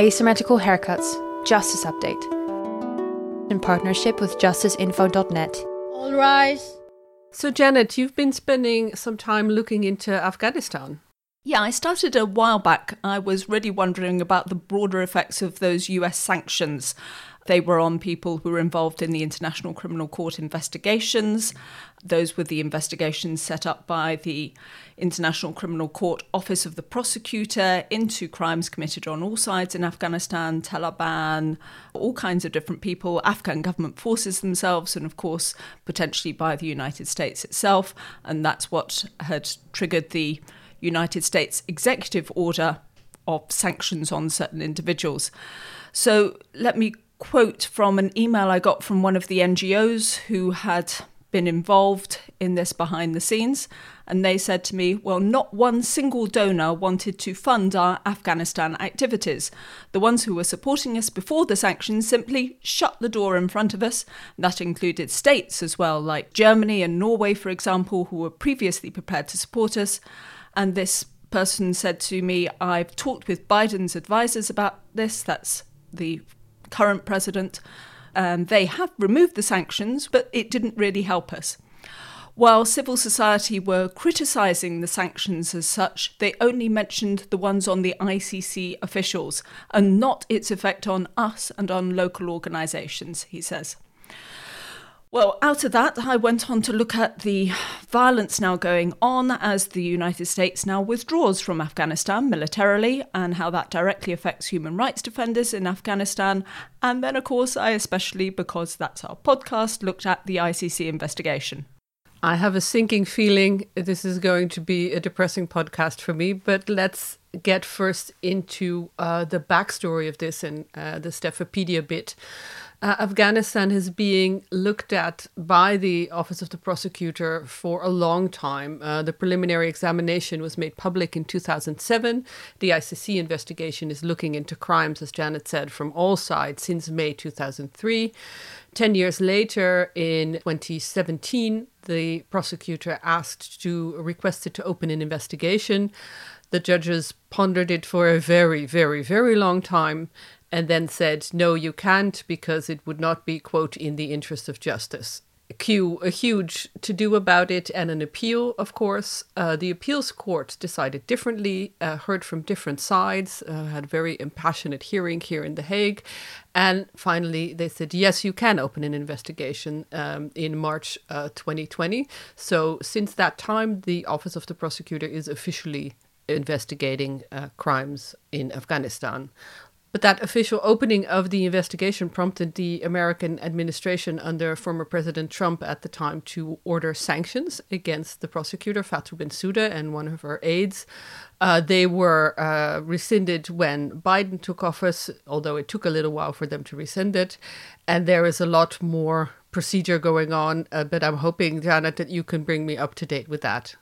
Asymmetrical Haircuts Justice Update in partnership with justiceinfo.net. All rise. So, Janet, you've been spending some time looking into Afghanistan. Yeah, I started a while back. I was really wondering about the broader effects of those US sanctions they were on people who were involved in the International Criminal Court investigations. Those were the investigations set up by the International Criminal Court Office of the Prosecutor into crimes committed on all sides in Afghanistan, Taliban, all kinds of different people, Afghan government forces themselves, and of course, potentially by the United States itself. And that's what had triggered the United States executive order of sanctions on certain individuals. So let me quote from an email I got from one of the NGOs who had been involved in this behind the scenes. And they said to me, Well, not one single donor wanted to fund our Afghanistan activities. The ones who were supporting us before the sanctions simply shut the door in front of us. That included states as well, like Germany and Norway, for example, who were previously prepared to support us. And this person said to me, I've talked with Biden's advisors about this. That's the current president. Um, they have removed the sanctions, but it didn't really help us. While civil society were criticising the sanctions as such, they only mentioned the ones on the ICC officials and not its effect on us and on local organisations, he says. Well, out of that, I went on to look at the violence now going on as the United States now withdraws from Afghanistan militarily and how that directly affects human rights defenders in Afghanistan. And then, of course, I especially, because that's our podcast, looked at the ICC investigation. I have a sinking feeling this is going to be a depressing podcast for me, but let's get first into uh, the backstory of this and uh, the Stephapedia bit. Uh, Afghanistan is being looked at by the Office of the Prosecutor for a long time. Uh, the preliminary examination was made public in 2007. The ICC investigation is looking into crimes, as Janet said, from all sides since May 2003. Ten years later, in 2017, the prosecutor asked to requested to open an investigation. The judges pondered it for a very, very, very long time and then said, no, you can't because it would not be, quote, in the interest of justice. Q, a huge to do about it and an appeal, of course. Uh, the appeals court decided differently, uh, heard from different sides, uh, had a very impassionate hearing here in The Hague. And finally, they said, yes, you can open an investigation um, in March 2020. Uh, so since that time, the Office of the Prosecutor is officially investigating uh, crimes in Afghanistan. But that official opening of the investigation prompted the American administration under former President Trump at the time to order sanctions against the prosecutor, Fatou Bensouda, and one of her aides. Uh, they were uh, rescinded when Biden took office, although it took a little while for them to rescind it. And there is a lot more procedure going on, uh, but I'm hoping, Janet, that you can bring me up to date with that.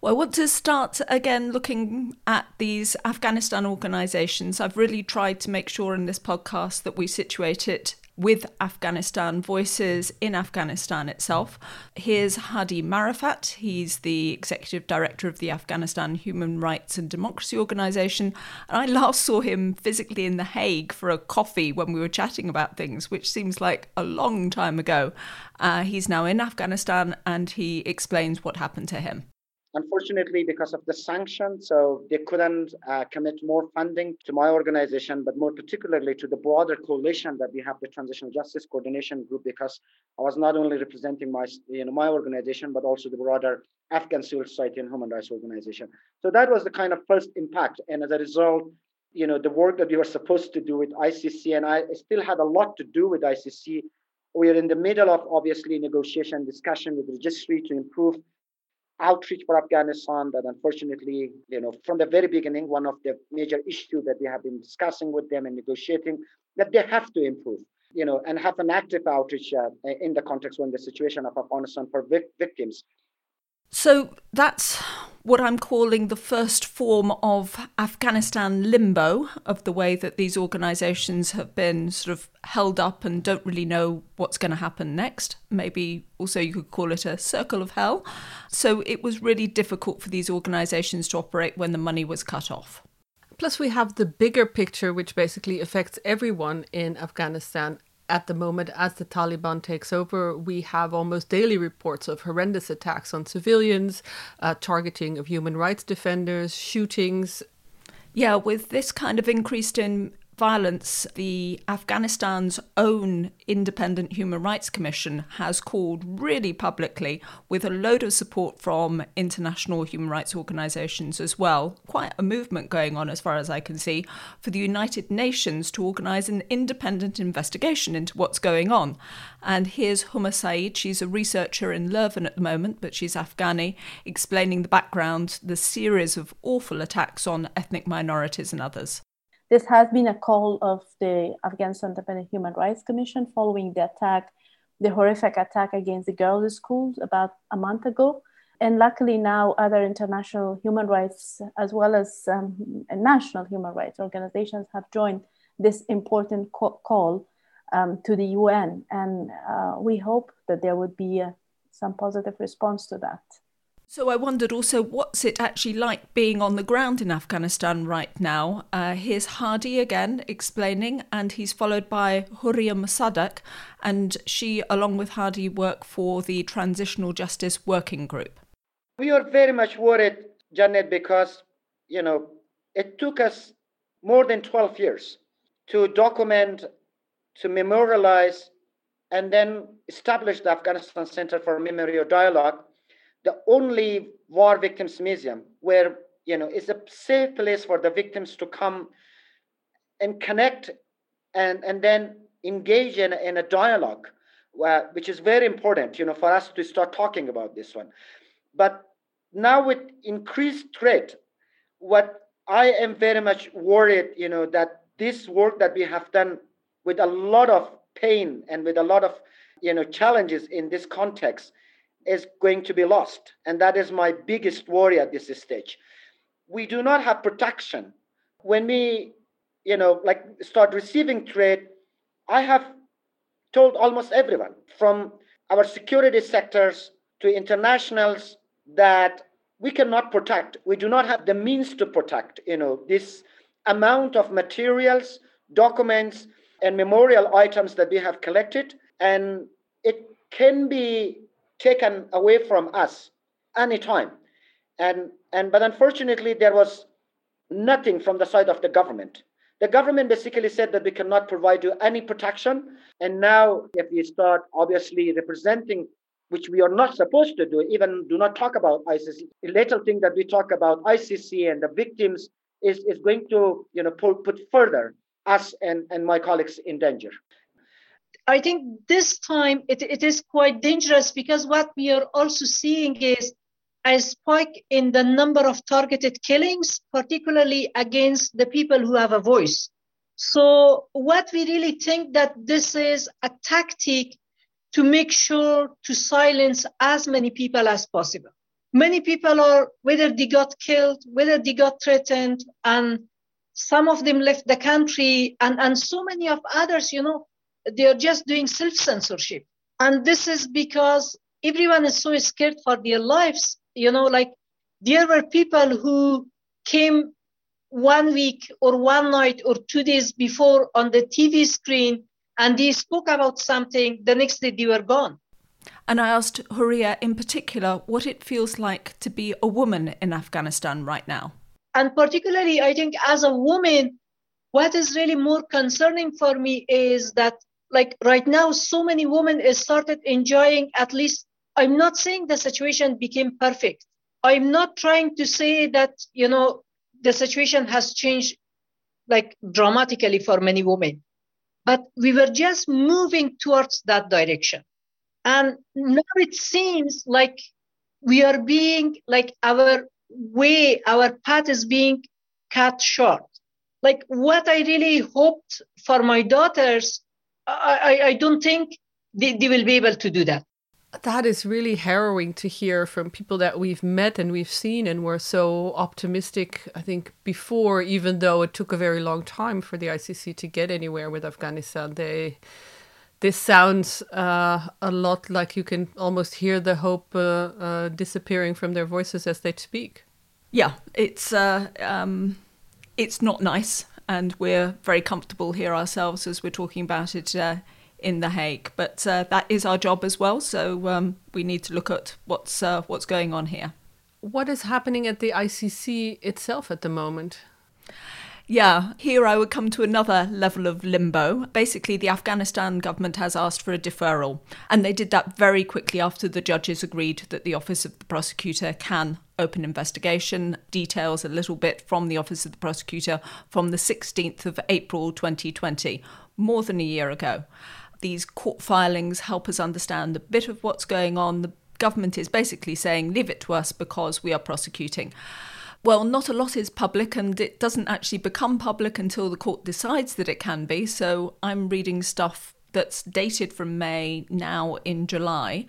Well, I want to start again looking at these Afghanistan organisations. I've really tried to make sure in this podcast that we situate it with Afghanistan voices in Afghanistan itself. Here's Hadi Marifat. He's the executive director of the Afghanistan Human Rights and Democracy Organization. And I last saw him physically in The Hague for a coffee when we were chatting about things, which seems like a long time ago. Uh, he's now in Afghanistan and he explains what happened to him. Unfortunately, because of the sanctions, so they couldn't uh, commit more funding to my organization, but more particularly to the broader coalition that we have, the Transitional Justice Coordination Group, because I was not only representing my, you know, my organization, but also the broader Afghan civil society and human rights organization. So that was the kind of first impact. And as a result, you know, the work that we were supposed to do with ICC, and I still had a lot to do with ICC. We are in the middle of obviously negotiation, discussion with registry to improve outreach for Afghanistan that unfortunately, you know, from the very beginning, one of the major issues that we have been discussing with them and negotiating that they have to improve, you know, and have an active outreach uh, in the context when the situation of Afghanistan for vic- victims. So that's what I'm calling the first form of Afghanistan limbo, of the way that these organisations have been sort of held up and don't really know what's going to happen next. Maybe also you could call it a circle of hell. So it was really difficult for these organisations to operate when the money was cut off. Plus, we have the bigger picture, which basically affects everyone in Afghanistan at the moment as the Taliban takes over, we have almost daily reports of horrendous attacks on civilians, uh, targeting of human rights defenders, shootings. Yeah, with this kind of increased in violence, the Afghanistan's own independent human rights commission has called really publicly, with a load of support from international human rights organizations as well, quite a movement going on as far as I can see, for the United Nations to organize an independent investigation into what's going on. And here's Huma Saeed, she's a researcher in Leuven at the moment, but she's Afghani, explaining the background, the series of awful attacks on ethnic minorities and others. This has been a call of the Afghanistan Independent Human Rights Commission following the attack, the horrific attack against the girls' schools about a month ago. And luckily now other international human rights as well as um, national human rights organizations have joined this important call um, to the UN. And uh, we hope that there would be uh, some positive response to that. So I wondered also, what's it actually like being on the ground in Afghanistan right now? Uh, here's Hadi again explaining, and he's followed by Horia Mosadiq, and she, along with Hadi, work for the Transitional Justice Working Group. We are very much worried, Janet, because you know it took us more than 12 years to document, to memorialize, and then establish the Afghanistan Center for Memory or Dialogue the only war victims museum where you know it's a safe place for the victims to come and connect and and then engage in, in a dialogue where, which is very important you know for us to start talking about this one. But now with increased threat what i am very much worried you know that this work that we have done with a lot of pain and with a lot of you know challenges in this context is going to be lost. And that is my biggest worry at this stage. We do not have protection. When we, you know, like start receiving trade, I have told almost everyone from our security sectors to internationals that we cannot protect. We do not have the means to protect, you know, this amount of materials, documents, and memorial items that we have collected. And it can be taken away from us anytime. And, and but unfortunately, there was nothing from the side of the government. The government basically said that we cannot provide you any protection. And now, if we start obviously representing, which we are not supposed to do, even do not talk about ICC, the little thing that we talk about ICC and the victims is, is going to you know put, put further us and, and my colleagues in danger. I think this time it, it is quite dangerous because what we are also seeing is a spike in the number of targeted killings, particularly against the people who have a voice. So what we really think that this is a tactic to make sure to silence as many people as possible. Many people are, whether they got killed, whether they got threatened, and some of them left the country, and, and so many of others, you know, they are just doing self censorship. And this is because everyone is so scared for their lives. You know, like there were people who came one week or one night or two days before on the TV screen and they spoke about something, the next day they were gone. And I asked Horia in particular what it feels like to be a woman in Afghanistan right now. And particularly, I think as a woman, what is really more concerning for me is that like right now so many women started enjoying at least i'm not saying the situation became perfect. I'm not trying to say that you know the situation has changed like dramatically for many women. But we were just moving towards that direction. And now it seems like we are being like our way our path is being cut short. Like what i really hoped for my daughters I, I don't think they, they will be able to do that. That is really harrowing to hear from people that we've met and we've seen and were so optimistic, I think, before, even though it took a very long time for the ICC to get anywhere with Afghanistan. They this sounds uh, a lot like you can almost hear the hope uh, uh, disappearing from their voices as they speak. Yeah, it's uh, um, it's not nice, and we're very comfortable here ourselves as we're talking about it uh, in The Hague. But uh, that is our job as well, so um, we need to look at what's uh, what's going on here. What is happening at the ICC itself at the moment? Yeah, here I would come to another level of limbo. Basically, the Afghanistan government has asked for a deferral, and they did that very quickly after the judges agreed that the Office of the Prosecutor can open investigation. Details a little bit from the Office of the Prosecutor from the 16th of April 2020, more than a year ago. These court filings help us understand a bit of what's going on. The government is basically saying, leave it to us because we are prosecuting. Well, not a lot is public, and it doesn't actually become public until the court decides that it can be. So I'm reading stuff that's dated from May now in July.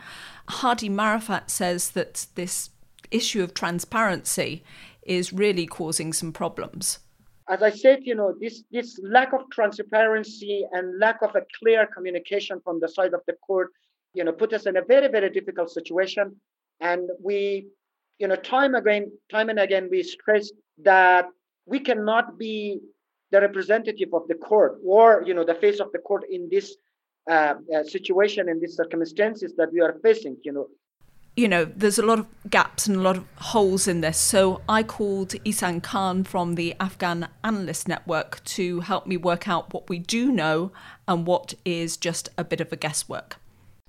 Hadi Marafat says that this issue of transparency is really causing some problems. As I said, you know, this, this lack of transparency and lack of a clear communication from the side of the court, you know, put us in a very, very difficult situation. And we you know, time again, time and again, we stress that we cannot be the representative of the court or, you know, the face of the court in this uh, uh, situation, in these circumstances that we are facing, you know. You know, there's a lot of gaps and a lot of holes in this. So I called Ehsan Qaane from the Afghan Analyst Network to help me work out what we do know and what is just a bit of a guesswork.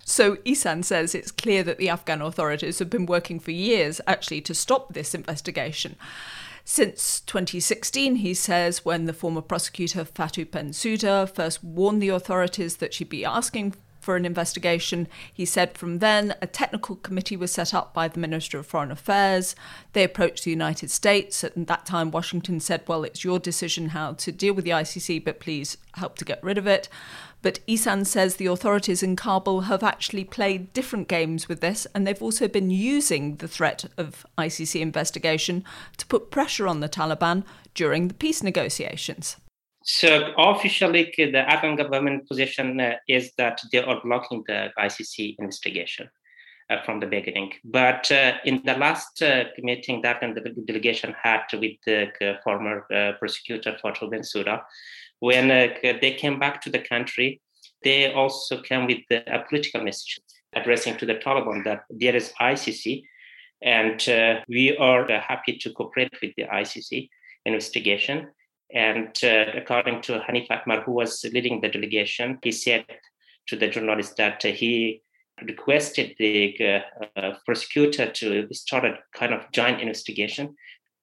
So Ehsan says it's clear that the Afghan authorities have been working for years actually to stop this investigation. Since 2016, he says, when the former prosecutor Fatou Bensouda first warned the authorities that she'd be asking for an investigation. He said from then a technical committee was set up by the Minister of Foreign Affairs. They approached the United States. At that time, Washington said, Well, it's your decision how to deal with the ICC, but please help to get rid of it. But Ehsan says the authorities in Kabul have actually played different games with this, and they've also been using the threat of ICC investigation to put pressure on the Taliban during the peace negotiations. So officially, the Afghan government position uh, is that they are blocking the ICC investigation uh, from the beginning. But uh, in the last uh, meeting that Afghan delegation had with the uh, former uh, prosecutor Fatou Bensouda, when they came back to the country, they also came with a political message addressing to the Taliban that there is ICC, and we are happy to cooperate with the ICC investigation and uh, according to Hanif Atmar, who was leading the delegation, he said to the journalist that uh, he requested the uh, uh, prosecutor to start a kind of joint investigation.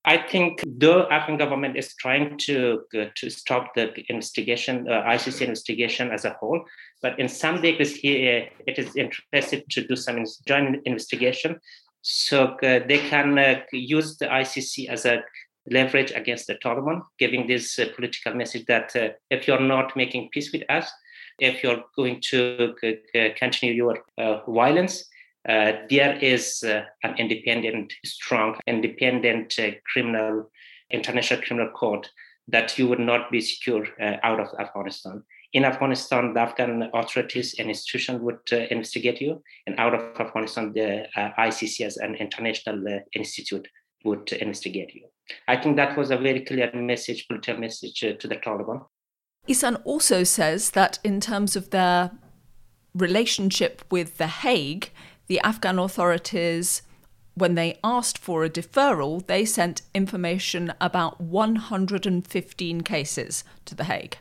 I think the Afghan government is trying to uh, to stop the investigation, uh, ICC investigation as a whole, but in some degrees, here it is interested to do some joint investigation, so they can use the ICC as a leverage against the Taliban, giving this uh, political message that uh, if you're not making peace with us, if you're going to continue your uh, violence, uh, there is uh, an independent, strong, independent uh, criminal, international criminal court that you would not be secure out of Afghanistan. In Afghanistan, the Afghan authorities and institutions would investigate you, and out of Afghanistan, the ICC as an international institute would investigate you. I think that was a very clear message, political message uh, to the Taliban. Ehsan also says that in terms of their relationship with The Hague, the Afghan authorities, when they asked for a deferral, they sent information about 115 cases to The Hague.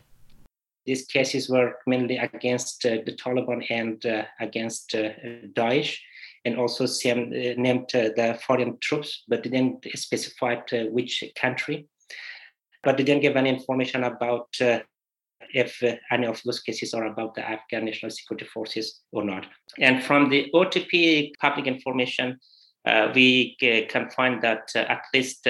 These cases were mainly against uh, the Taliban and uh, against uh, Daesh and also some, uh, named uh, the foreign troops, but didn't specify uh, which country. But didn't give any information about if uh, any of those cases are about the Afghan National Security Forces or not. And from the OTP public information, uh, we uh, can find that at least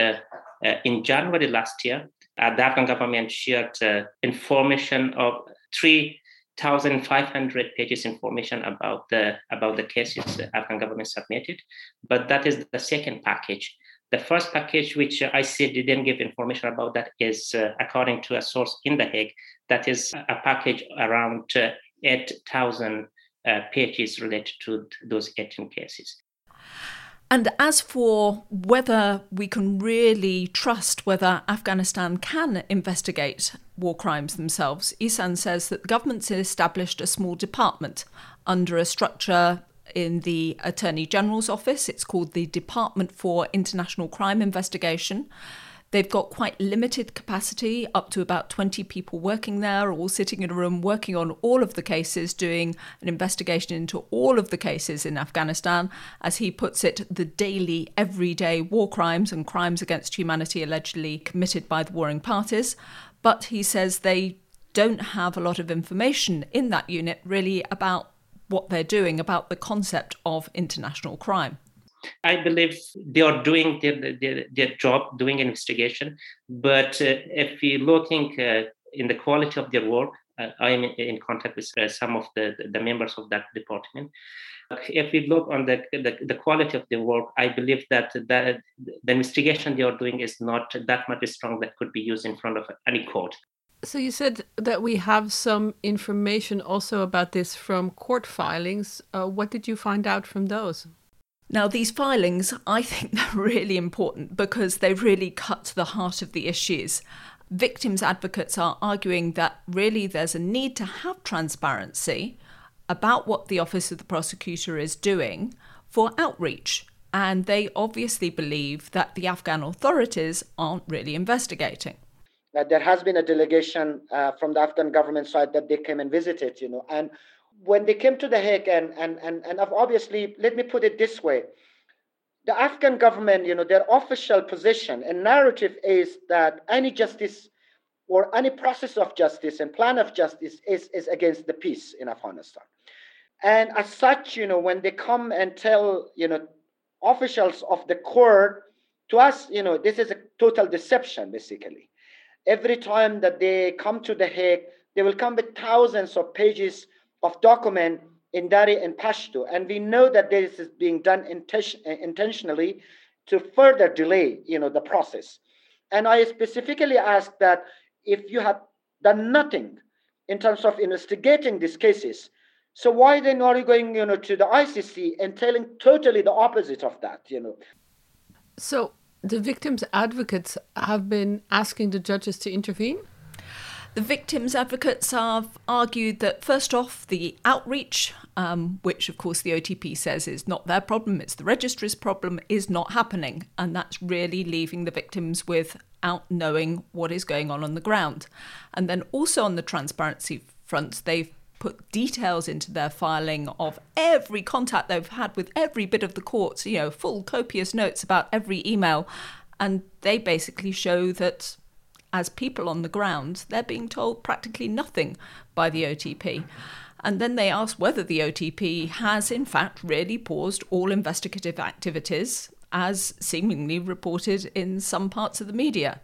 in January last year, the Afghan government shared information of three 1,500 pages information about the about the cases the Afghan government submitted, but that is the second package. The first package, which I said didn't give information about, that is uh, according to a source in The Hague, that is a package around uh, 8,000 uh, pages related to those 18 cases. And as for whether we can really trust whether Afghanistan can investigate war crimes themselves, Ehsan says that the government's established a small department under a structure in the Attorney General's office. It's called the Department for International Crime Investigation. They've got quite limited capacity, up to about 20 people working there, all sitting in a room working on all of the cases, doing an investigation into all of the cases in Afghanistan. As he puts it, the daily, everyday war crimes and crimes against humanity allegedly committed by the warring parties. But he says they don't have a lot of information in that unit really about what they're doing, about the concept of international crime. I believe they are doing their, their, their job, doing an investigation. But uh, if we're looking uh, in the quality of their work, uh, I am in contact with uh, some of the, the members of that department. If we look on the, the, the quality of the work, I believe that the, the investigation they are doing is not that much strong that could be used in front of any court. So you said that we have some information also about this from court filings. Uh, what did you find out from those? Now, these filings, I think they're really important because they really cut to the heart of the issues. Victims' advocates are arguing that really there's a need to have transparency about what the Office of the Prosecutor is doing for outreach. And they obviously believe that the Afghan authorities aren't really investigating. There has been a delegation uh, from the Afghan government side that they came and visited, you know, and when they came to The Hague, and, and, and, and obviously, let me put it this way the Afghan government, you know, their official position and narrative is that any justice or any process of justice and plan of justice is, is against the peace in Afghanistan. And as such, you know, when they come and tell, you know, officials of the court, to us, you know, this is a total deception, basically. Every time that they come to The Hague, they will come with thousands of pages of document in Dari and Pashto. And we know that this is being done intentionally to further delay, you know, the process. And I specifically ask that if you have done nothing in terms of investigating these cases, so why then are you going, you know, to the ICC and telling totally the opposite of that, you know? So the victims' advocates have been asking the judges to intervene? The victims' advocates have argued that, first off, the outreach, um, which of course the OTP says is not their problem, it's the registry's problem, is not happening. And that's really leaving the victims without knowing what is going on on the ground. And then also on the transparency front, they've put details into their filing of every contact they've had with every bit of the courts, you know, full copious notes about every email. And they basically show that as people on the ground, they're being told practically nothing by the OTP. And then they ask whether the OTP has, in fact, really paused all investigative activities, as seemingly reported in some parts of the media.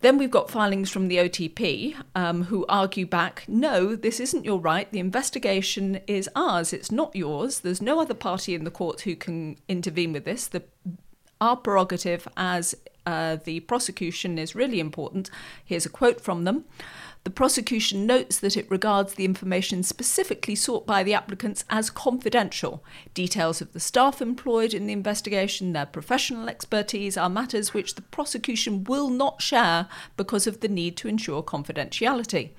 Then we've got filings from the OTP um, who argue back no, this isn't your right. The investigation is ours, it's not yours. There's no other party in the court who can intervene with this. The, our prerogative as uh, the prosecution is really important. Here's a quote from them. The prosecution notes that it regards the information specifically sought by the applicants as confidential. Details of the staff employed in the investigation, their professional expertise, are matters which the prosecution will not share because of the need to ensure confidentiality.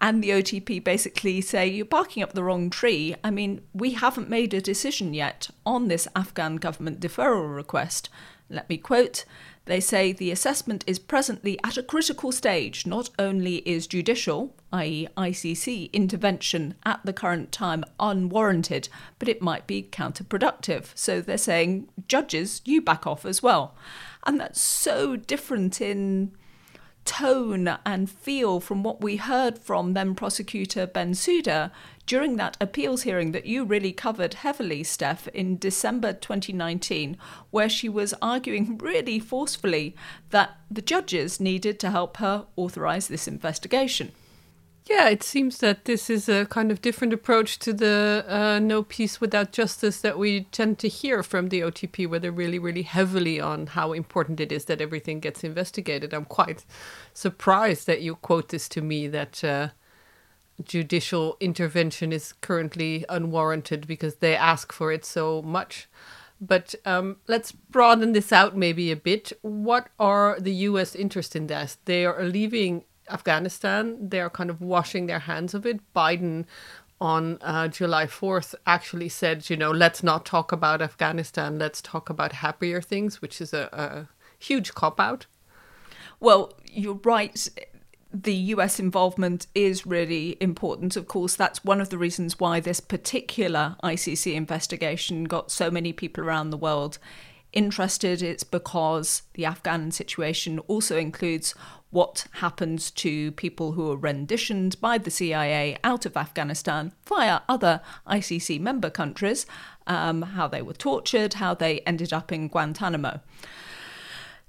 And the OTP basically say, You're barking up the wrong tree. I mean, we haven't made a decision yet on this Afghan government deferral request. Let me quote they say the assessment is presently at a critical stage. Not only is judicial, i.e., ICC, intervention at the current time unwarranted, but it might be counterproductive. So they're saying, judges, you back off as well. And that's so different in tone and feel from what we heard from then prosecutor Bensouda during that appeals hearing that you really covered heavily, Steph, in December 2019, where she was arguing really forcefully that the judges needed to help her authorize this investigation. Yeah, it seems that this is a kind of different approach to the uh, no peace without justice that we tend to hear from the OTP, where they're really, really heavily on how important it is that everything gets investigated. I'm quite surprised that you quote this to me that uh, judicial intervention is currently unwarranted because they ask for it so much. But um, let's broaden this out maybe a bit. What are the US interests in this? They are leaving Afghanistan. They are kind of washing their hands of it. Biden on uh, July 4th actually said, you know, let's not talk about Afghanistan, let's talk about happier things, which is a, a huge cop out. Well, you're right. The US involvement is really important. Of course, that's one of the reasons why this particular ICC investigation got so many people around the world interested. It's because the Afghan situation also includes what happens to people who are renditioned by the CIA out of Afghanistan via other ICC member countries, um, how they were tortured, how they ended up in Guantanamo.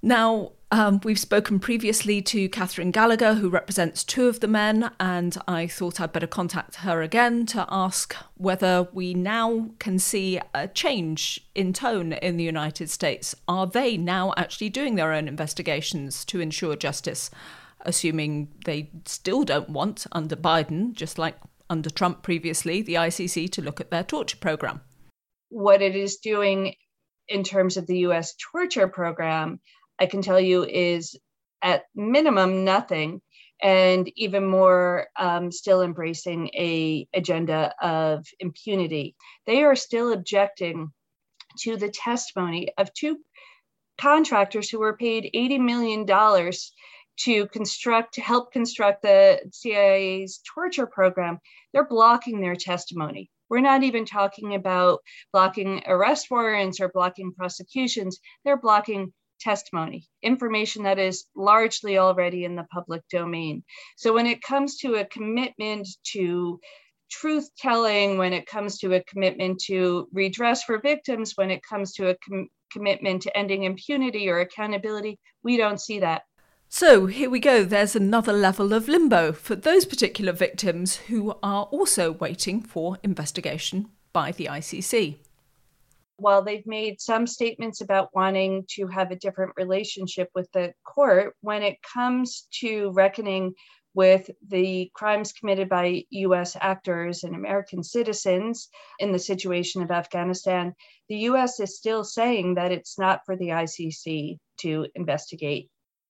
Now, um, we've spoken previously to Katherine Gallagher, who represents two of the men, and I thought I'd better contact her again to ask whether we now can see a change in tone in the United States. Are they now actually doing their own investigations to ensure justice, assuming they still don't want, under Biden, just like under Trump previously, the ICC to look at their torture program? What it is doing in terms of the US torture program I can tell you is at minimum nothing and even more um, still embracing a agenda of impunity. They are still objecting to the testimony of two contractors who were paid 80 million dollars to construct to help construct the cia's torture program. They're blocking their testimony. We're not even talking about blocking arrest warrants or blocking prosecutions. They're blocking testimony, information that is largely already in the public domain. So when it comes to a commitment to truth telling, when it comes to a commitment to redress for victims, when it comes to a com- commitment to ending impunity or accountability, we don't see that. So here we go. There's another level of limbo for those particular victims who are also waiting for investigation by the ICC while they've made some statements about wanting to have a different relationship with the court, when it comes to reckoning with the crimes committed by US actors and American citizens in the situation of Afghanistan, the US is still saying that it's not for the ICC to investigate.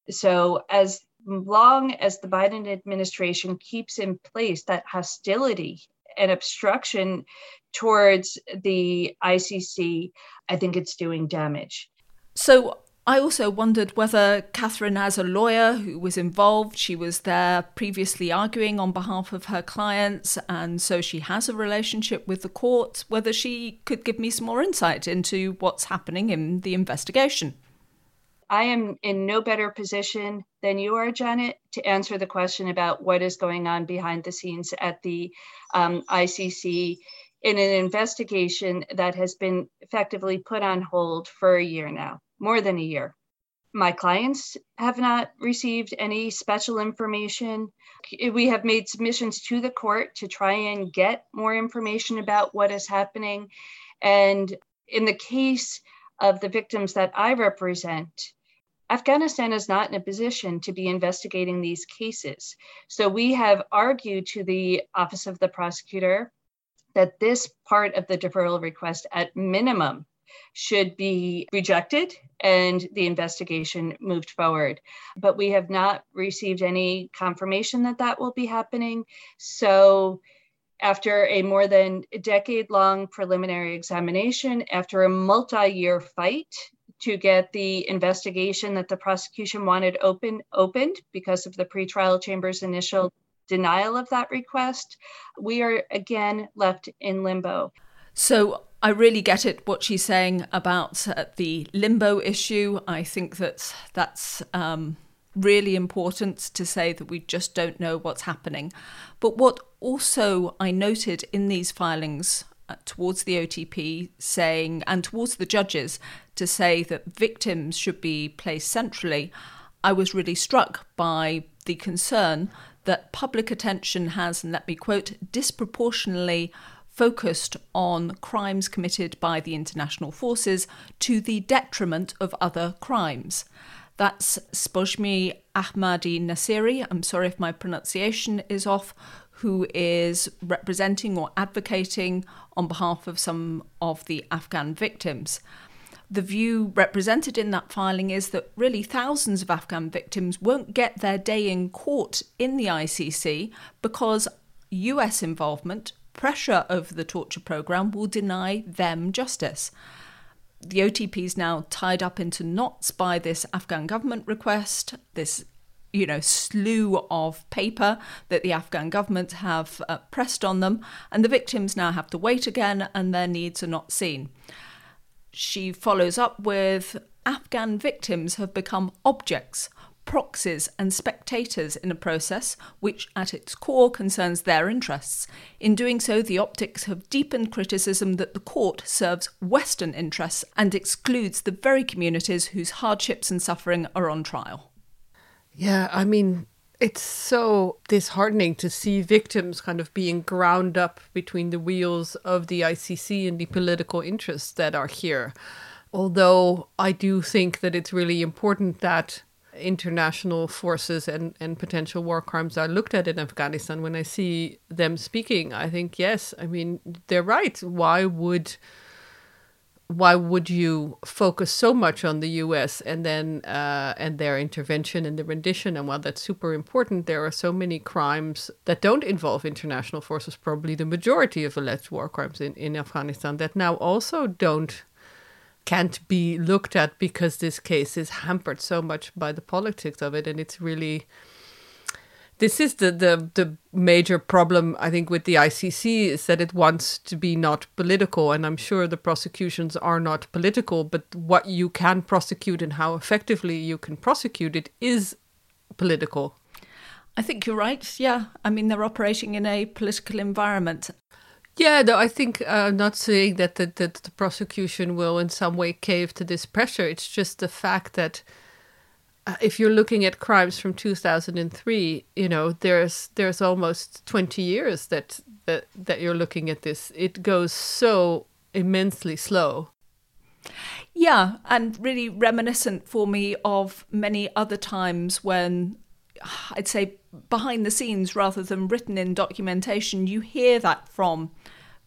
So, as long as the Biden administration keeps in place that hostility and obstruction towards the ICC, I think it's doing damage. So I also wondered whether Katherine, as a lawyer who was involved, she was there previously arguing on behalf of her clients, and so she has a relationship with the court, whether she could give me some more insight into what's happening in the investigation. I am in no better position than you are, Janet, to answer the question about what is going on behind the scenes at the um, ICC in an investigation that has been effectively put on hold for a year now, more than a year. My clients have not received any special information. We have made submissions to the court to try and get more information about what is happening. And in the case of the victims that I represent, Afghanistan is not in a position to be investigating these cases. So we have argued to the Office of the Prosecutor that this part of the deferral request, at minimum, should be rejected and the investigation moved forward. But we have not received any confirmation that that will be happening. So, after a more than decade long preliminary examination, after a multi year fight to get the investigation that the prosecution wanted open opened because of the pretrial chamber's initial denial of that request, we are again left in limbo. So I really get it what she's saying about uh, the limbo issue. I think that that's um, really important to say that we just don't know what's happening. But what also I noted in these filings towards the OTP saying, and towards the judges, to say that victims should be placed centrally, I was really struck by the concern that public attention has, and let me quote, disproportionately focused on crimes committed by the international forces to the detriment of other crimes. That's Spojmi Ahmadi Nasiri, I'm sorry if my pronunciation is off, who is representing or advocating on behalf of some of the Afghan victims. The view represented in that filing is that really thousands of Afghan victims won't get their day in court in the ICC because US involvement, pressure over the torture program, will deny them justice. The OTP is now tied up into knots by this Afghan government request, this you know slew of paper that the Afghan government have uh, pressed on them, and the victims now have to wait again, and their needs are not seen. She follows up with Afghan victims have become objects, proxies, and spectators in a process which, at its core, concerns their interests. In doing so, the optics have deepened criticism that the court serves Western interests and excludes the very communities whose hardships and suffering are on trial. Yeah, I mean, it's so disheartening to see victims kind of being ground up between the wheels of the ICC and the political interests that are here. Although I do think that it's really important that international forces and, and potential war crimes are looked at in Afghanistan. When I see them speaking, I think, yes, I mean, they're right. Why would why would you focus so much on the U.S. and then uh, and their intervention and the rendition? And while that's super important, there are so many crimes that don't involve international forces. Probably the majority of alleged war crimes in, in Afghanistan that now also don't can't be looked at because this case is hampered so much by the politics of it, and it's really this is the, the the major problem I think with the ICC is that it wants to be not political, and I'm sure the prosecutions are not political. But what you can prosecute and how effectively you can prosecute it is political. I think you're right. Yeah, I mean they're operating in a political environment. Yeah, though I think uh, not saying that the, that the prosecution will in some way cave to this pressure. It's just the fact that Uh, if you're looking at crimes from 2003, you know, there's there's almost 20 years that that that you're looking at this. It goes so immensely slow. Yeah, and really reminiscent for me of many other times when I'd say behind the scenes rather than written in documentation, you hear that from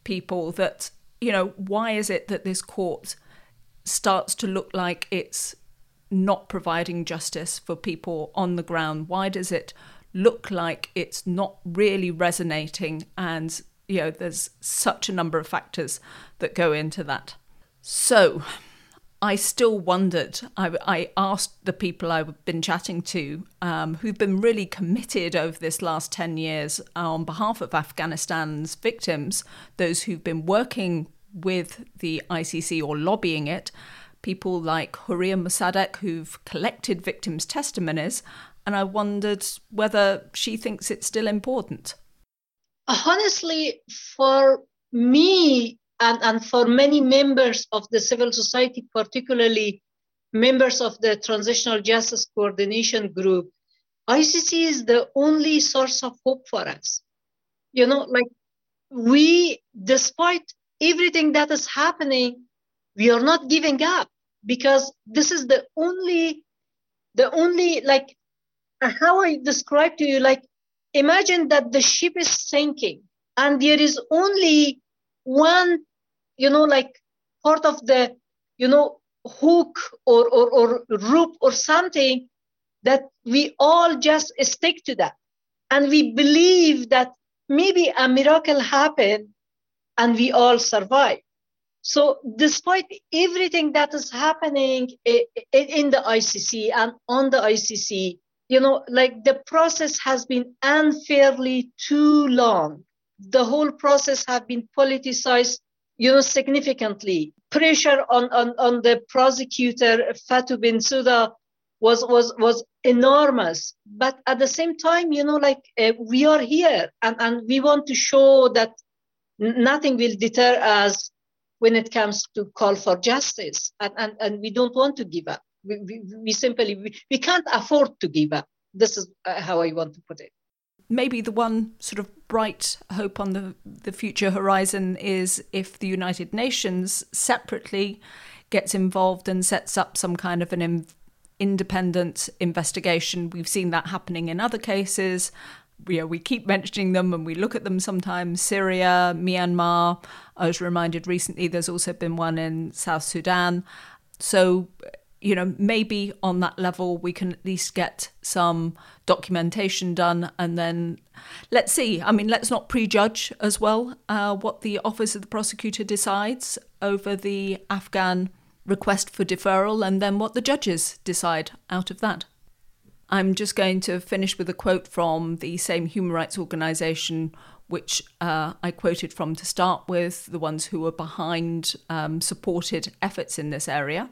people that, you know, why is it that this court starts to look like it's not providing justice for people on the ground? Why does it look like it's not really resonating? And, you know, there's such a number of factors that go into that. So, I still wondered. I, I, asked the people I've been chatting to, um, who've been really committed over this last 10 years on behalf of Afghanistan's victims, those who've been working with the ICC or lobbying it, people like Horia Mosadiq, who've collected victims' testimonies, and I wondered whether she thinks it's still important. Honestly, for me and, and for many members of the civil society, particularly members of the Transitional Justice Coordination Group, ICC is the only source of hope for us. You know, like we, despite everything that is happening, we are not giving up because this is the only the only like how i describe to you like imagine that the ship is sinking and there is only one you know like part of the you know hook or or, or rope or something that we all just stick to that. And we believe that maybe a miracle happened and we all survive so, despite everything that is happening in the ICC and on the ICC, you know, like the process has been unfairly too long. The whole process has been politicized, you know, significantly. Pressure on, on, on the prosecutor, Fatou Bensouda, was, was, was enormous. But at the same time, you know, like uh, we are here and, and we want to show that nothing will deter us when it comes to call for justice. And, and, and we don't want to give up. We, we, we simply, we, we can't afford to give up. This is uh, how I want to put it. Maybe the one sort of bright hope on the, the future horizon is if the United Nations separately gets involved and sets up some kind of an in, independent investigation. We've seen that happening in other cases. You know, we keep mentioning them and we look at them sometimes Syria, Myanmar. I was reminded recently there's also been one in South Sudan. So, you know, maybe on that level we can at least get some documentation done and then let's see. I mean, let's not prejudge as well uh, what the Office of the Prosecutor decides over the Afghan request for deferral and then what the judges decide out of that. I'm just going to finish with a quote from the same human rights organisation which uh, I quoted from to start with, the ones who were behind um, supported efforts in this area.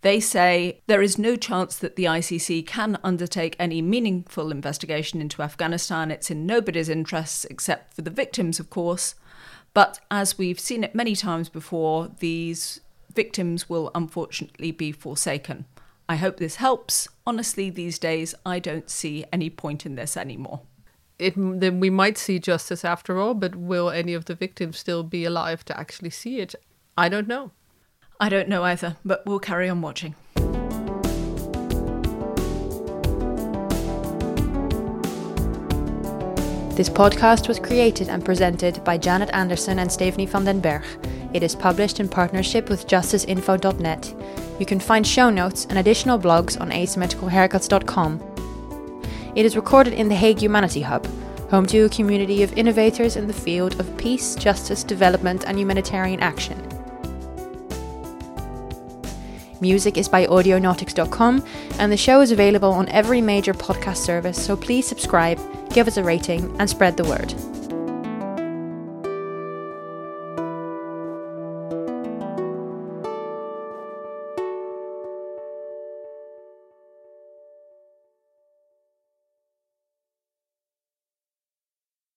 They say there is no chance that the ICC can undertake any meaningful investigation into Afghanistan. It's in nobody's interests except for the victims, of course. But as we've seen it many times before, these victims will unfortunately be forsaken. I hope this helps. Honestly, these days, I don't see any point in this anymore it then we might see justice after all, but will any of the victims still be alive to actually see it? I don't know. I don't know either, but we'll carry on watching. This podcast was created and presented by Janet Anderson and Stephanie van den Berg. It is published in partnership with justiceinfo.net. You can find show notes and additional blogs on asymmetricalhaircuts.com it is recorded in the Hague Humanity Hub, home to a community of innovators in the field of peace, justice, development, and humanitarian action. Music is by Audionautix.com, and the show is available on every major podcast service, so please subscribe, give us a rating, and spread the word.